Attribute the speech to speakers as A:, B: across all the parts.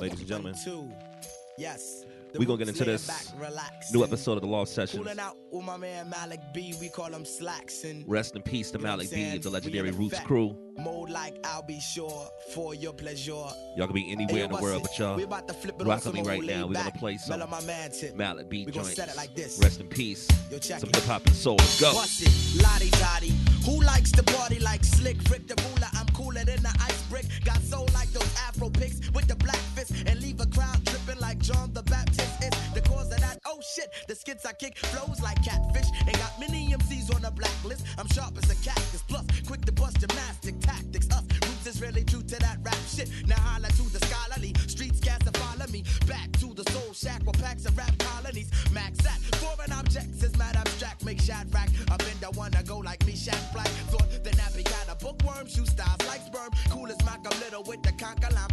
A: ladies and gentlemen.
B: Two. Yes. The
A: We gonna get into this
B: back,
A: new episode of the Loft Sessions.
B: Cooling out with my man Malik B. We call him slacks and
A: Rest in peace to
B: You know what I'm
A: Malik B, the legendary Roots crew.
B: mode like I'll be sure for your pleasure.
A: Y'all can be anywhere in the world, but y'all
B: we about to flip it
A: rock with me right now. We're gonna play some
B: mellow my man tip.
A: Malik B joints.
B: set it like this.
A: Rest in peace.
B: Yo, check
A: Some hip hop and soul. Let's go.
B: Lottie dottie. Who likes to party like slick? Rick the ruler, I'm cooler than the ice brick. Got soul like those Afro pics with the black leave a crowd tripping like John the Baptist. The cause of that. Oh shit, the skits I kick flows like catfish Ain't got many MCs on the blacklist. I'm sharp as a cactus, plus quick to bust gymnastic tactics. Us roots is really true to that rap shit. Now holla to the scholarly streets, cast to follow me back to the soul shack where packs of rap colonies. Max at foreign objects is mad abstract, make shad rack. I've been the one to go like me, Shaq Black. Thought the nappy got a bookworm, shoe styles like sperm. Cool as Malcolm Little with the conker line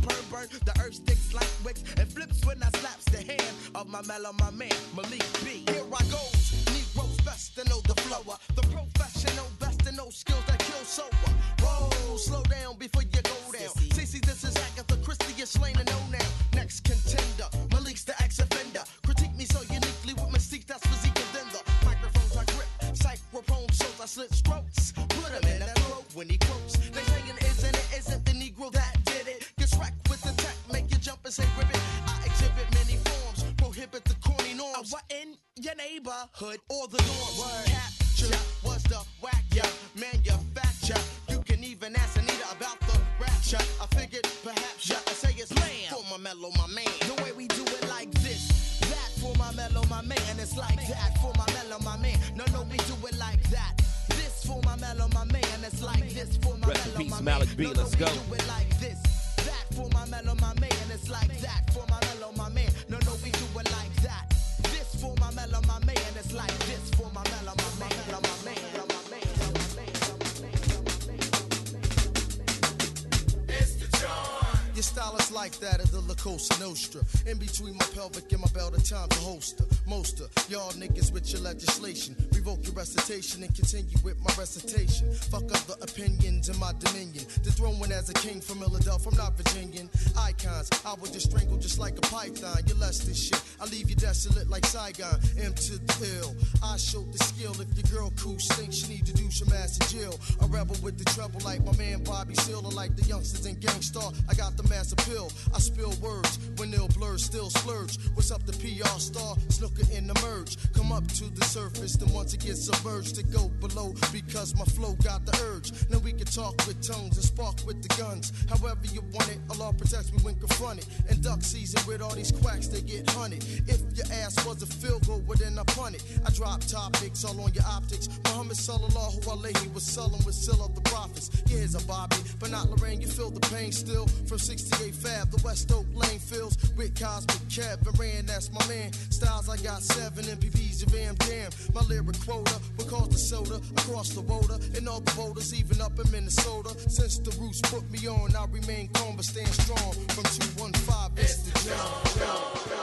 B: burn. The earth sticks like wicks and flips when I slaps the hand of my mellow, my man, Malik B. Here I goes, Negroes best to know the flower. The professional best to know skills that kill sober. Whoa, slow down before you go down. Sissy, this is Agatha Christie, you're slain and know now. Next contender, Malik's the ex-offender. Critique me so uniquely with mystique, that's physique and then the microphones I grip. Microphone shows I slit strokes. Put him in the throat when he quotes. Your neighborhood or the norms? Capture was the whack ya manufacture. You can even ask Anita about the rapture. I figured perhaps ya I say it's blam for my mellow, my man. The way we do it like this, that for my mellow, my man. It's like that for my mellow, my man. No, no, we do it like that. This for my mellow, my man. It's like this for my
A: Rest in
B: mellow,
A: peace,
B: my
A: Malik
B: man.
A: B.
B: No, no,
A: Let's
B: we
A: go.
C: Between my pelvic and my belt, at time a holster. Most of y'all niggas with your legislation. Revoke your recitation and continue with my recitation. Fuck other opinions in my dominion. Dethroned as a king from Philadelphia, I'm not Virginian. Icons, I would just strangle just like a python. You're less than shit. I leave you desolate like Saigon. M to the ill. I showed the skill. If your girl cool stinks, she need to do some ass in jail. A rebel with the trouble like my man Bobby Seale, or like the youngsters in Gang Starr. I got the mass appeal. I spill words when they'll blur, still splurge. What's up, the PR star? Snooker in the merge. Come up to the surface, then once it get submerged, to go below because my flow got the urge. Now we can talk with tongues and spark with the guns. However you want it, Allah protects me when confronted. And duck season with all these quacks, they get hunted. If your ass was a field goal, well then I punt it. I drop topics all on your optics. Muhammad sallallahu alayhi was selling with seal of the prophets. Yeah, here's a Bobby, not Lorraine. You feel the pain still from 68 Fab. The West Oak Lane fills with Cosmic Kev and Rand, that's my man. Styles I got seven MPBs, you damn damn. My lyric quota cause the soda across the water and all the voters, even up in Minnesota. Since the roots put me on, I remain calm but stand strong. From 215, it's the John.
D: People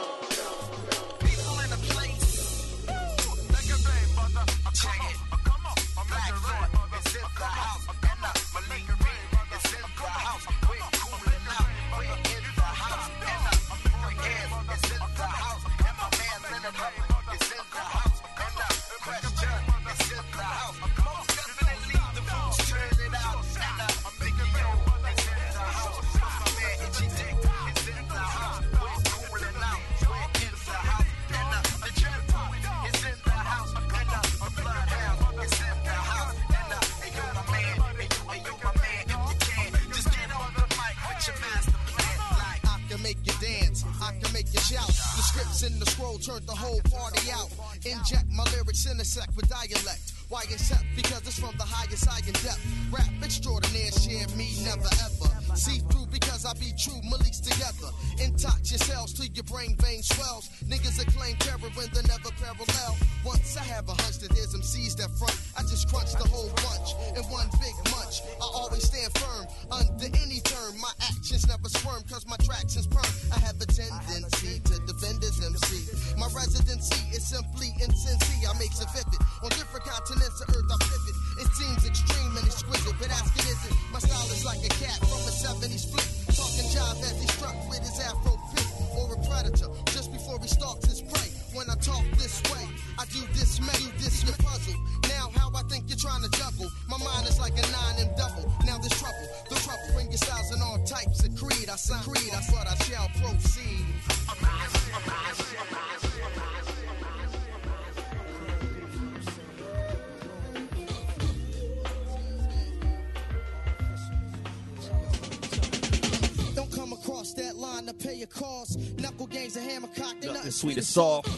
A: they
C: Nothing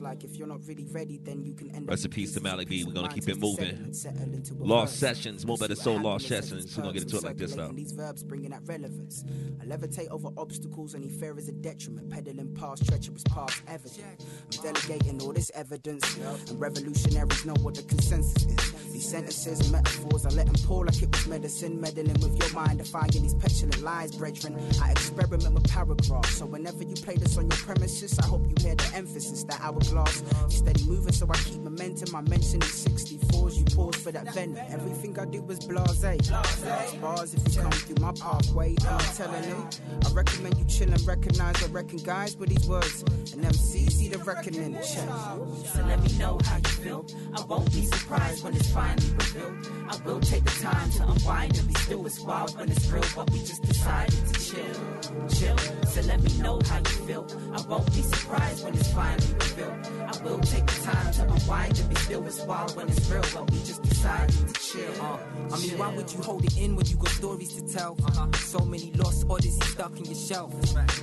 A: like
E: if you're not really ready, then you can end
C: Rest in peace to Malik B. We're gonna keep it moving.
E: settle and settle into a Loft.
C: Sessions, Mo'
E: Betta
C: Soul,
E: Loft
C: Sessions. We're gonna get into it like this, though.
E: These verbs bringing that relevance. I levitate over obstacles, any fear is a detriment. Pedaling past treacherous paths evident. I'm delegating all this evidence, and revolutionaries know what the consensus is. These sentences, and metaphors, I let them pour like it was medicine. Meddling with your mind, defying these petulant lies, brethren. I experiment with paragraphs, so whenever you play this on your premises, I hope you hear the emphasis. That hourglass, steady moving, so I keep momentum. I mention these 64s, you pause for that venom. Everything I do is blase. Last bars, if you come through my pathway, I'm telling them. I recommend you chill and recognize, I reckon guys with these words. And MCs see the reckoning. Check.
F: So let me know how you feel. I won't be surprised when it's finally revealed. I will take the time to unwind and be still. It's wild when it's real, but we just decided to chill, chill. So let me know how you feel. I won't be surprised when it's finally revealed. I will take the time to unwind It's wild when it's real, but we just to chill.
E: Uh, I mean, why would you hold it in when you got stories to tell? So many lost odysseys stuck in your shelf.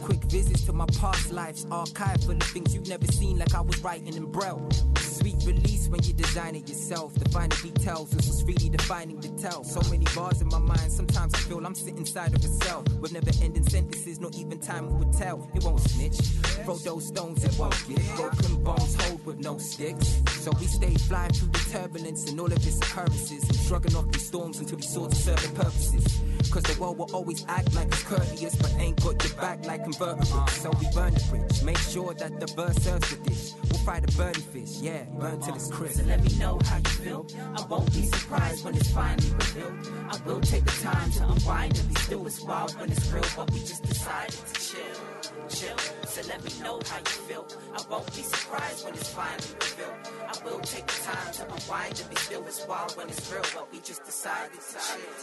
E: Quick visits to my past lives, archive full of things you've never seen, like I was writing in braille. Sweet release when you design it yourself. Define the details, this was really defining the tell. So many bars in my mind, sometimes I feel I'm sitting inside of a cell with never ending sentences, not even time will tell. It won't snitch. Throw those
F: stones it won't get. Broken bones hold with no sticks. So we stay flying through the turbulence and all of its occurrences. And shrugging off these storms until these swords serve their purposes. Cause the world will always act like it's courteous, but ain't got your back like convertible. So we burn the bridge, make sure that the verse serves the dish. We'll fry the burning fish, yeah, burn till it's crisp.
G: So let me know how you feel. I won't be surprised when it's finally revealed. I will take the time to unwind and be still. It's wild when it's real, but we just decided to chill, chill. So let me know how you feel. I won't be surprised when it's finally revealed. I will take the time to unwind and be still. It's wild when it's real, but we just decided to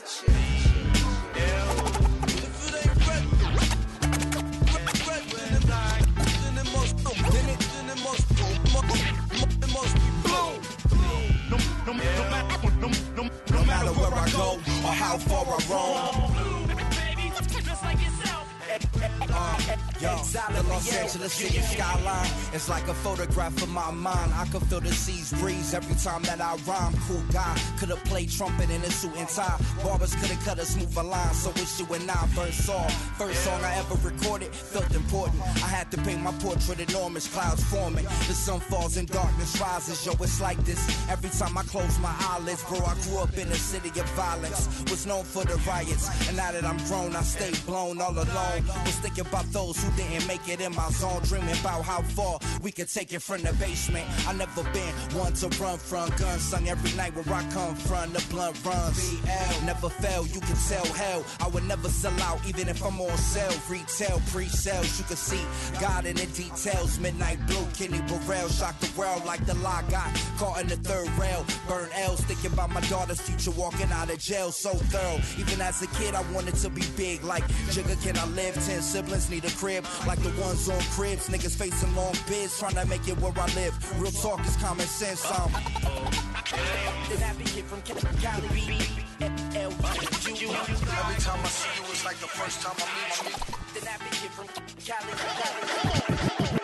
G: chill.
H: No matter where I go or how far I roam. Uh, yo, the Los Angeles city skyline is like a photograph of my mind. I can feel the seas breeze every time that I rhyme. Cool guy, could've played trumpet in a suit and tie. Barbers could've cut a smoother line, so it's you and I. First song, first song I ever recorded felt important. I had to paint my portrait enormous, clouds forming. The sun falls and darkness rises. Yo, it's like this every time I close my eyelids. Bro, I grew up in a city of violence, was known for the riots. And now that I'm grown, I stay blown all alone. Was thinking about those who didn't make it in my zone, dreaming about how far we could take it from the basement. I never been one to run from guns sung every night where I come from. The blunt runs. BL never fail, you can tell hell. I would never sell out, even if I'm on sale. Retail, pre-sales, you can see God in the details. Midnight blue, Kenny Burrell shocked the world like the lie got caught in the third rail. Burn L's, thinking about my daughter's future walking out of jail. So thorough. Even as a kid, I wanted to be big. Like Jigga, can I live? Ten siblings need a crib, like the ones on cribs. Niggas facing long bids, trying to make it where I live. Real talk is common sense. Um,
C: Every time I see you, it's like the first time I meet my
I: You're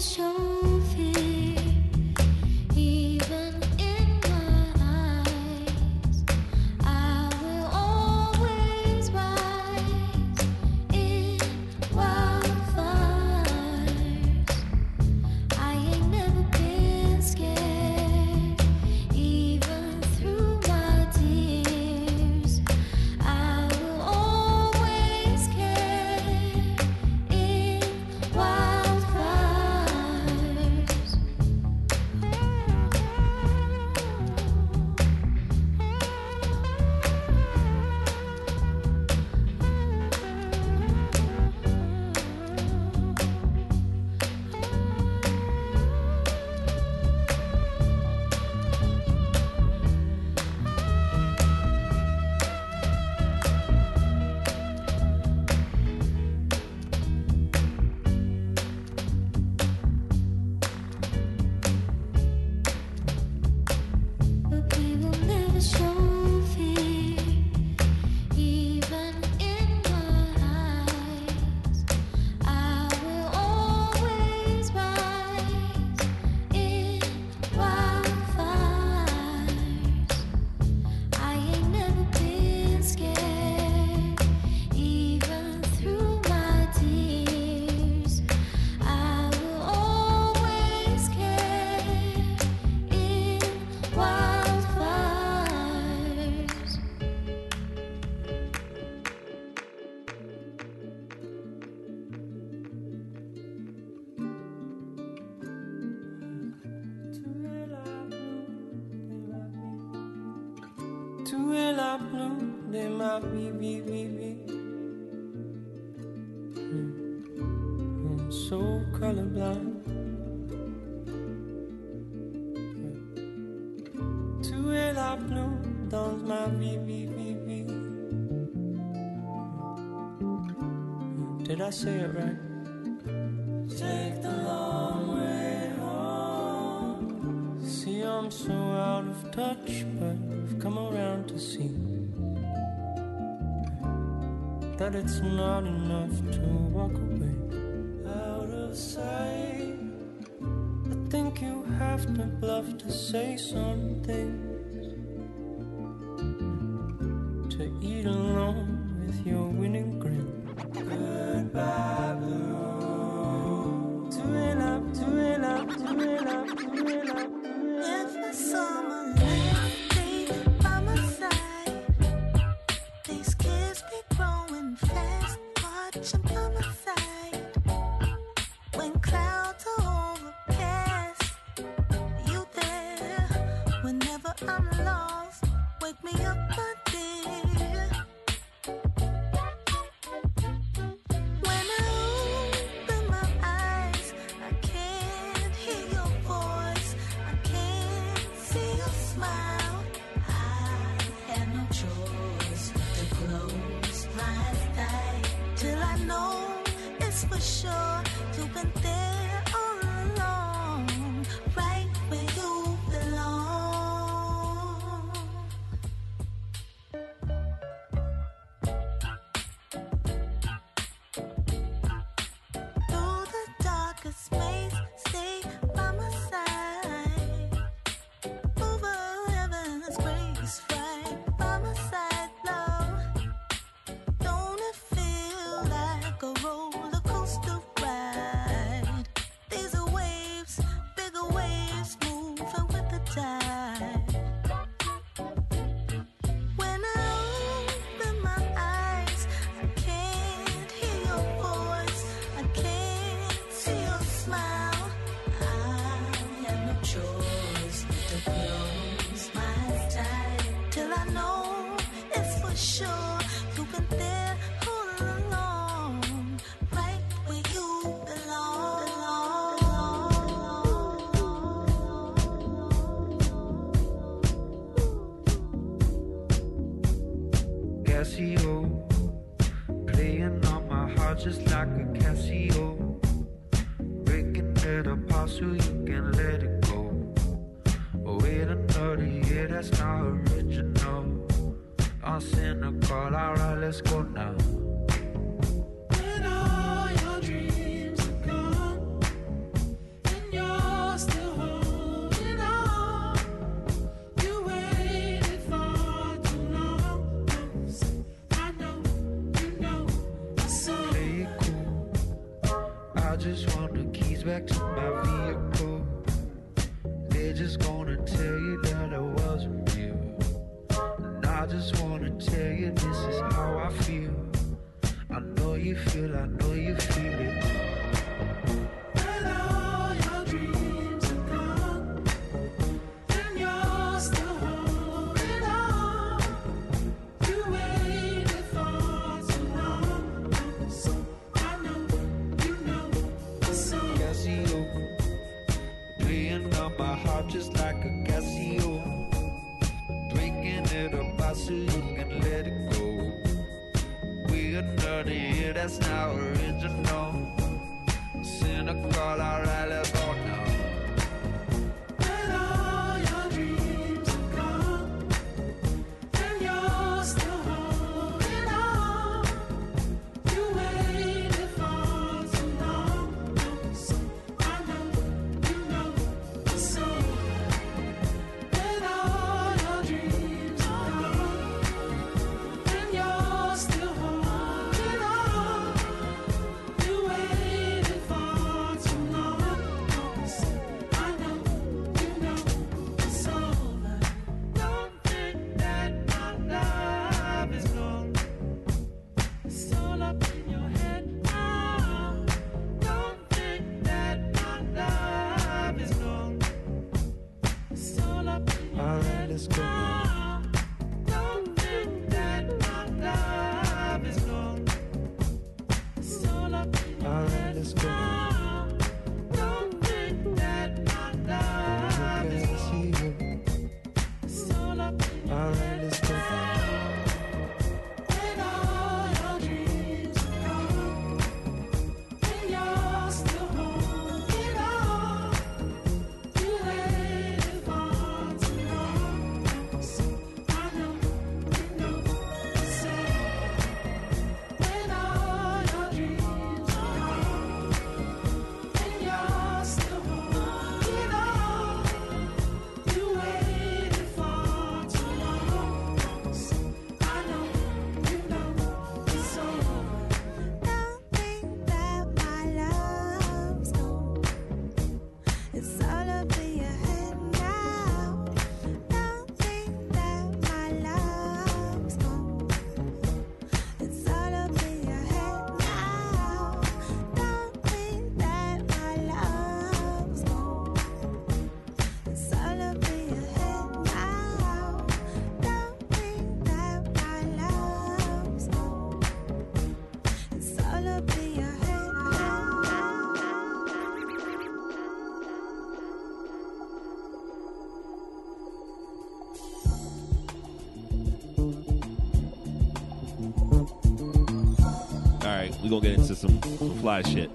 J: 手 when I'm blue, they might be, be, be, be. but it's not enough to walk away out of sight. I think you have to bluff to say something.
K: We're going to
L: get into some, some fly shit.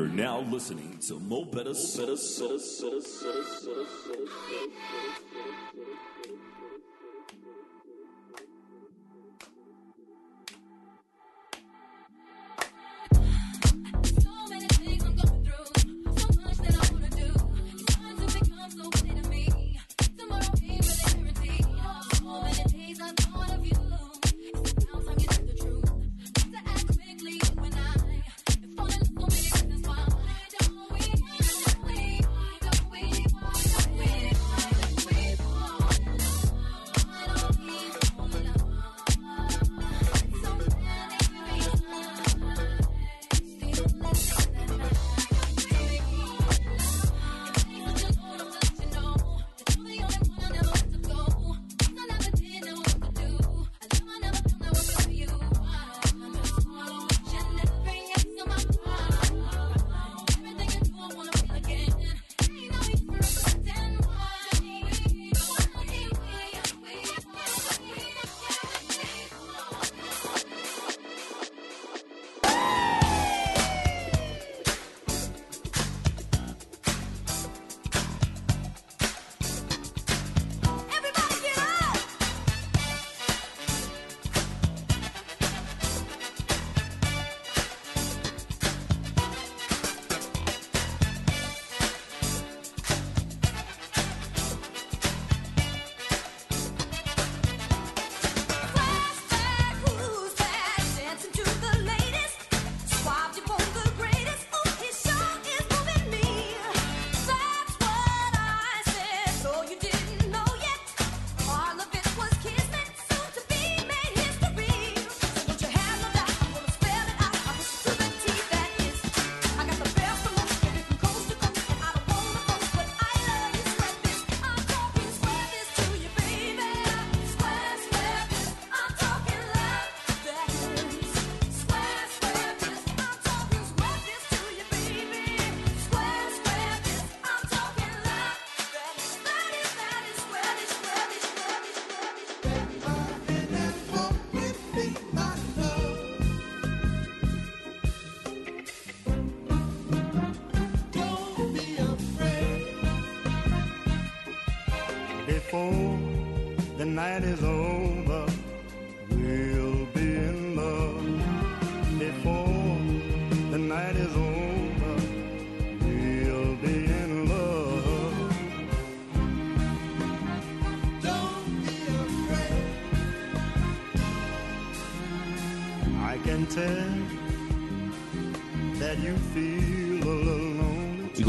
I: You're now listening to Mo'
L: Betta.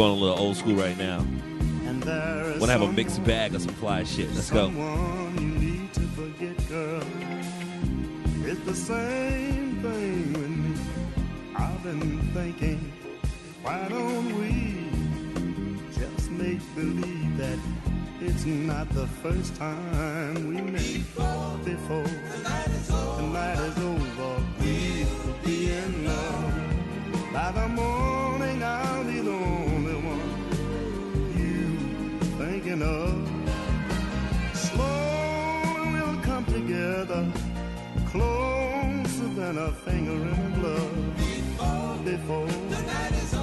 L: Going a little old school right now.
M: And there is
L: Want to have a mixed bag of some fly shit. Let's go.
M: You need to forget, girl. It's the same thing with me. I've been thinking, why don't we just make believe that it's not the first time we met before? the together, closer than a finger in a glove. Before, the night is over,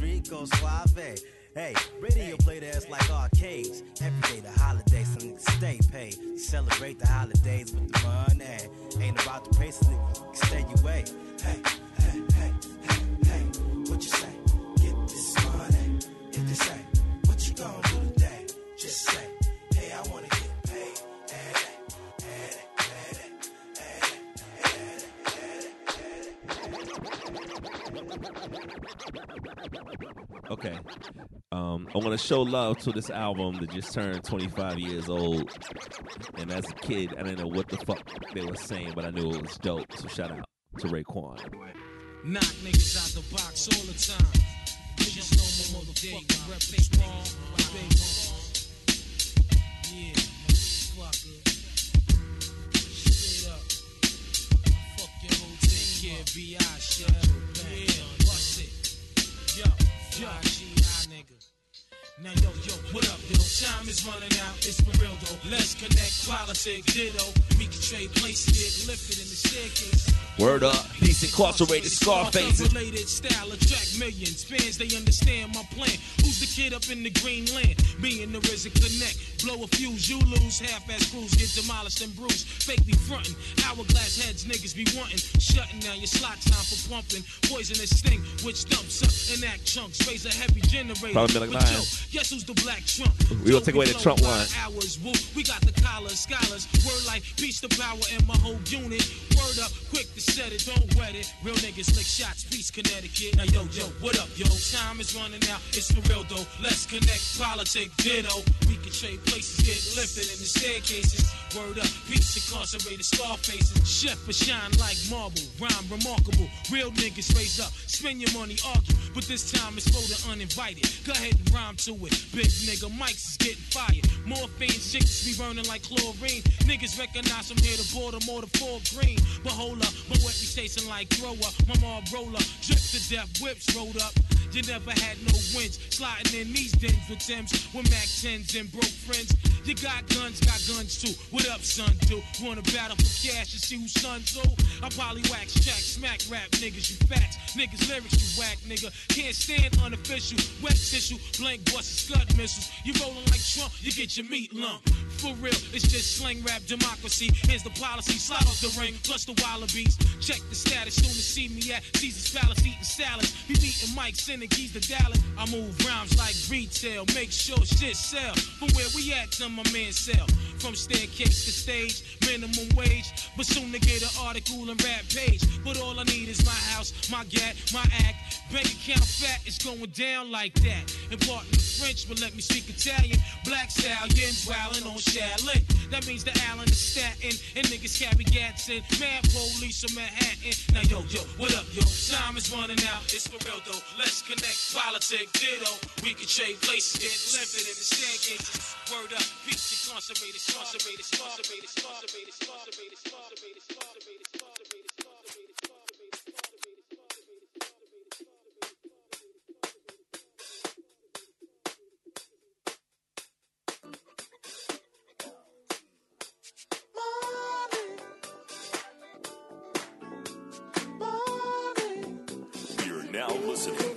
B: Rico Suave. Hey, radio play that's like arcades. Every day the holidays, some niggas stay paid. Celebrate the holidays with the money. Ain't about the pace, niggas stay away.
N: Hey, hey, hey, hey, hey. What you say? Get this money. If they say, what you gonna do today? Just say, hey, I wanna get paid. Hey, hey, hey, Get it. hey,
A: Okay. Um, I want to show love to this album that just turned 25 years old. And as a kid, I didn't know what the fuck they were saying, but I knew it was dope. So shout out to Raekwon.
N: Knock niggas out the box all the time. Just know my motherfucking repertoire. Big Yeah, motherfucker. Straight up. Fuck your whole take care, B.I. shit. Yeah. Now yo, yo, what up, yo? Time is running out, it's for real though. Let's connect, politics, ditto. We can trade places, get lifted in the staircase.
A: Word up. Peace incarcerated Scarface.
N: Related style attract millions. Fans, they understand my plan. Who's the kid up in the green land? Me and the RZA connect. Blow a fuse, you lose. Half-ass crews get demolished and bruised. Fake be frontin'. Hourglass heads, niggas be wantin'. Shutting down your slot time for pumping. Poisonous sting, which dumps up and act chunks. Raise a heavy generator.
A: Probably like
N: guess who's the black Trump?
A: We gonna take away the Trump
N: by
A: line.
N: Hours, woo. We got the collars, scholars. Word like peace to power in my whole unit. Word up, quick to set it, don't wet it. Real niggas lick shots, peace, Connecticut. Now yo, yo, what up, yo? Time is running out, it's for real though. Let's connect, politic, ditto. We can trade places, get lifted in the staircases. Word up, peace, incarcerated scar faces. Chef for shine like marble, rhyme remarkable. Real niggas raise up, spend your money, argue. But this time it's for the uninvited. Go ahead and rhyme to it. Big nigga, mics is getting fired. Morphine chicks be burning like chlorine. Niggas recognize from here to Baltimore to Fort Greene. But hold up, my wet be tasting like thrower. My mom roller, drip to death, whips rolled up. You never had no wins. Sliding in these dens with Tims, with Mac 10s and broke friends. You got guns, got guns too. What up, son? Do wanna battle for cash and see who's son too? I probably wax track, smack rap niggas, you facts. Niggas lyrics, you whack nigga. Can't stand unofficial. Wet tissue, blank busts, scud missiles. You rolling like Trump, you get your meat lump. For real, it's just slang rap democracy. Here's the policy, slide off the ring, plus the wallabies. Check the status, soon to see me at Caesar's Palace eating salads. Be beating Mike, sending keys to Dallas. I move rhymes like retail, make sure shit sell. From where we at till my man sell. From staircase to stage, minimum wage. But soon to get an article and rap page. But all I need is my house, my gat, my act. Bank account fat, it's going down like that. Important French, but let me speak Italian. Black stallions wildin' on Shaolin. That means the Allen is Staten. And niggas carry gats in. Mad police from Manhattan. Now yo, yo, what up, yo? Time is running out. It's for real though. Let's connect. politics, ditto. We can trade places, get lifted in the staircases. Word up, peace, incarcerated, incarcerated, incarcerated, incarcerated, incarcerated, incarcerated, incarcerated, incarcerated.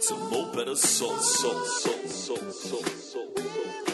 O: Listening to Mo' Betta Soul, Soul, Soul, Soul, Soul, Soul.
P: Will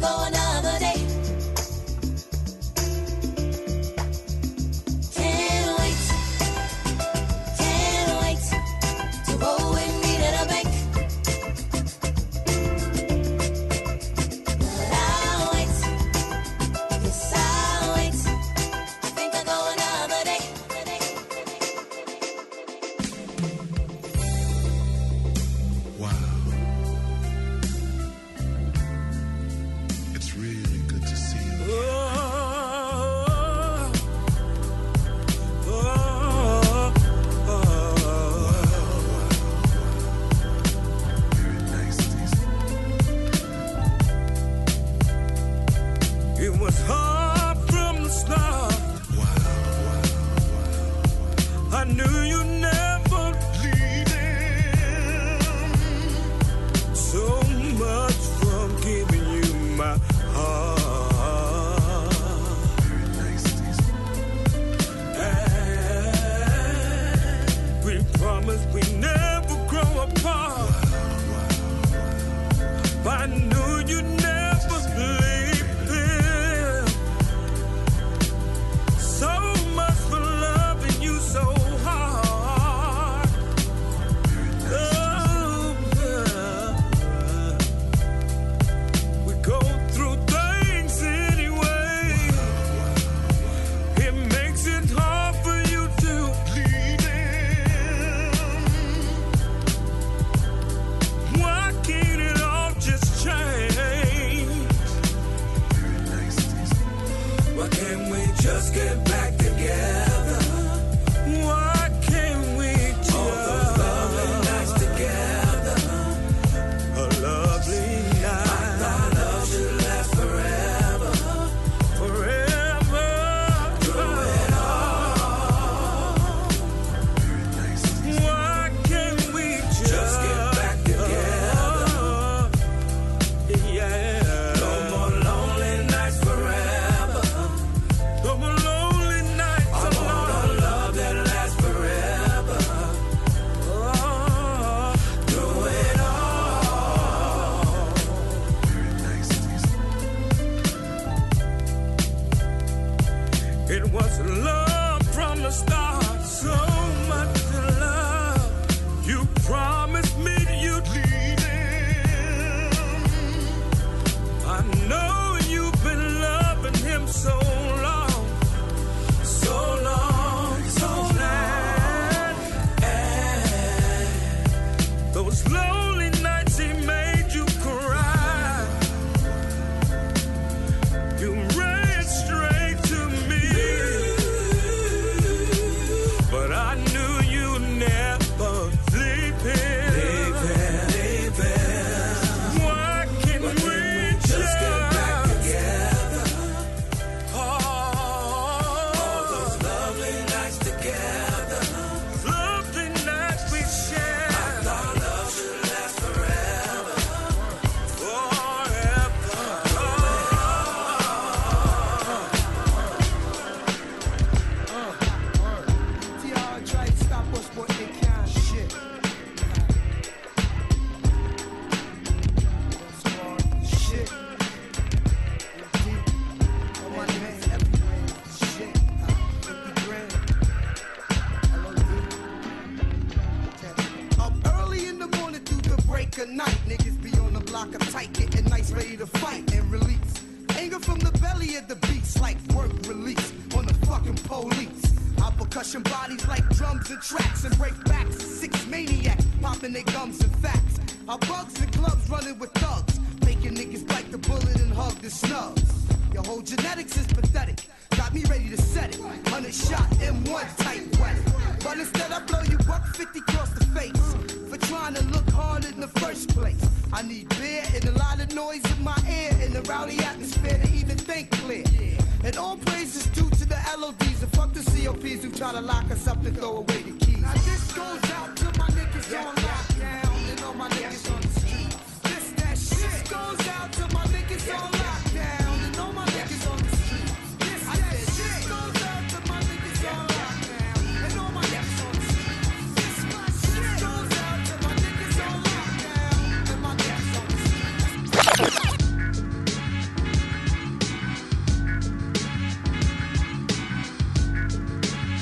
K: I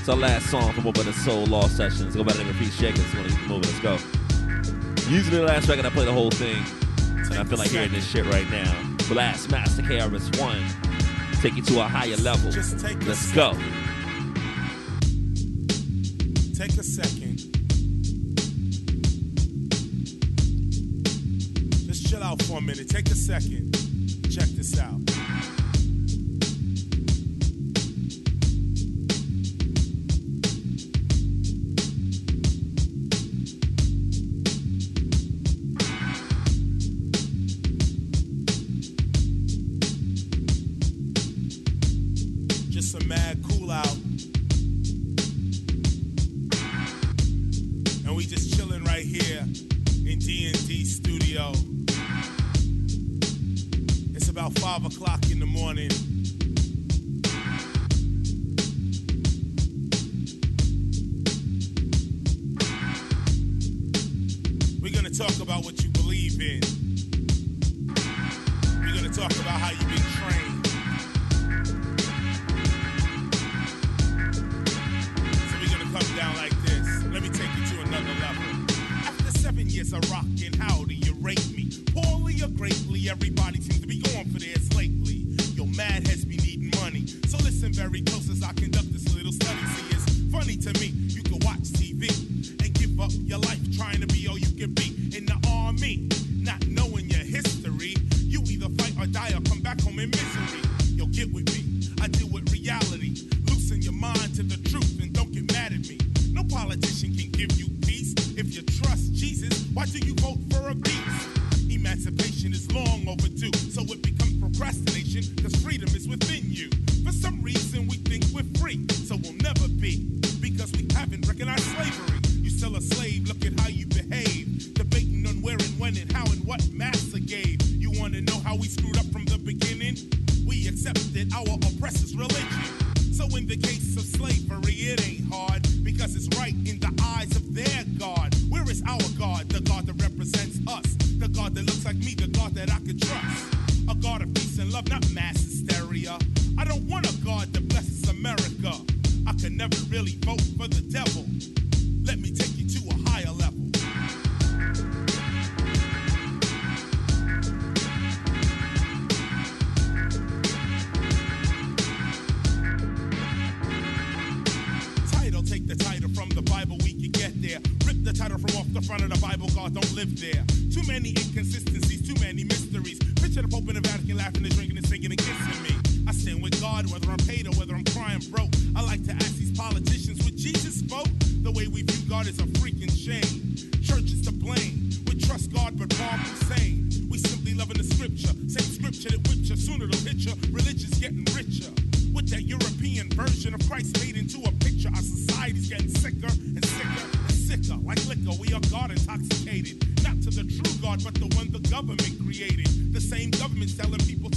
Q: It's
C: our
L: last song from Over the Soul Loft Sessions. Go by the name of Pete Shakers. Wanna keep moving. Let's go. Usually the last record I play the whole thing. And I feel like hearing this shit right now. Blast Master KRS-One. Take you to a higher level.
D: Just take
L: Let's go.
D: Take a second. Just chill out for a minute. Take a second. description of Christ made into a picture. Our society's getting sicker and sicker and sicker. Like liquor, we are God intoxicated. Not to the true God, but the one the government created. The same government's telling people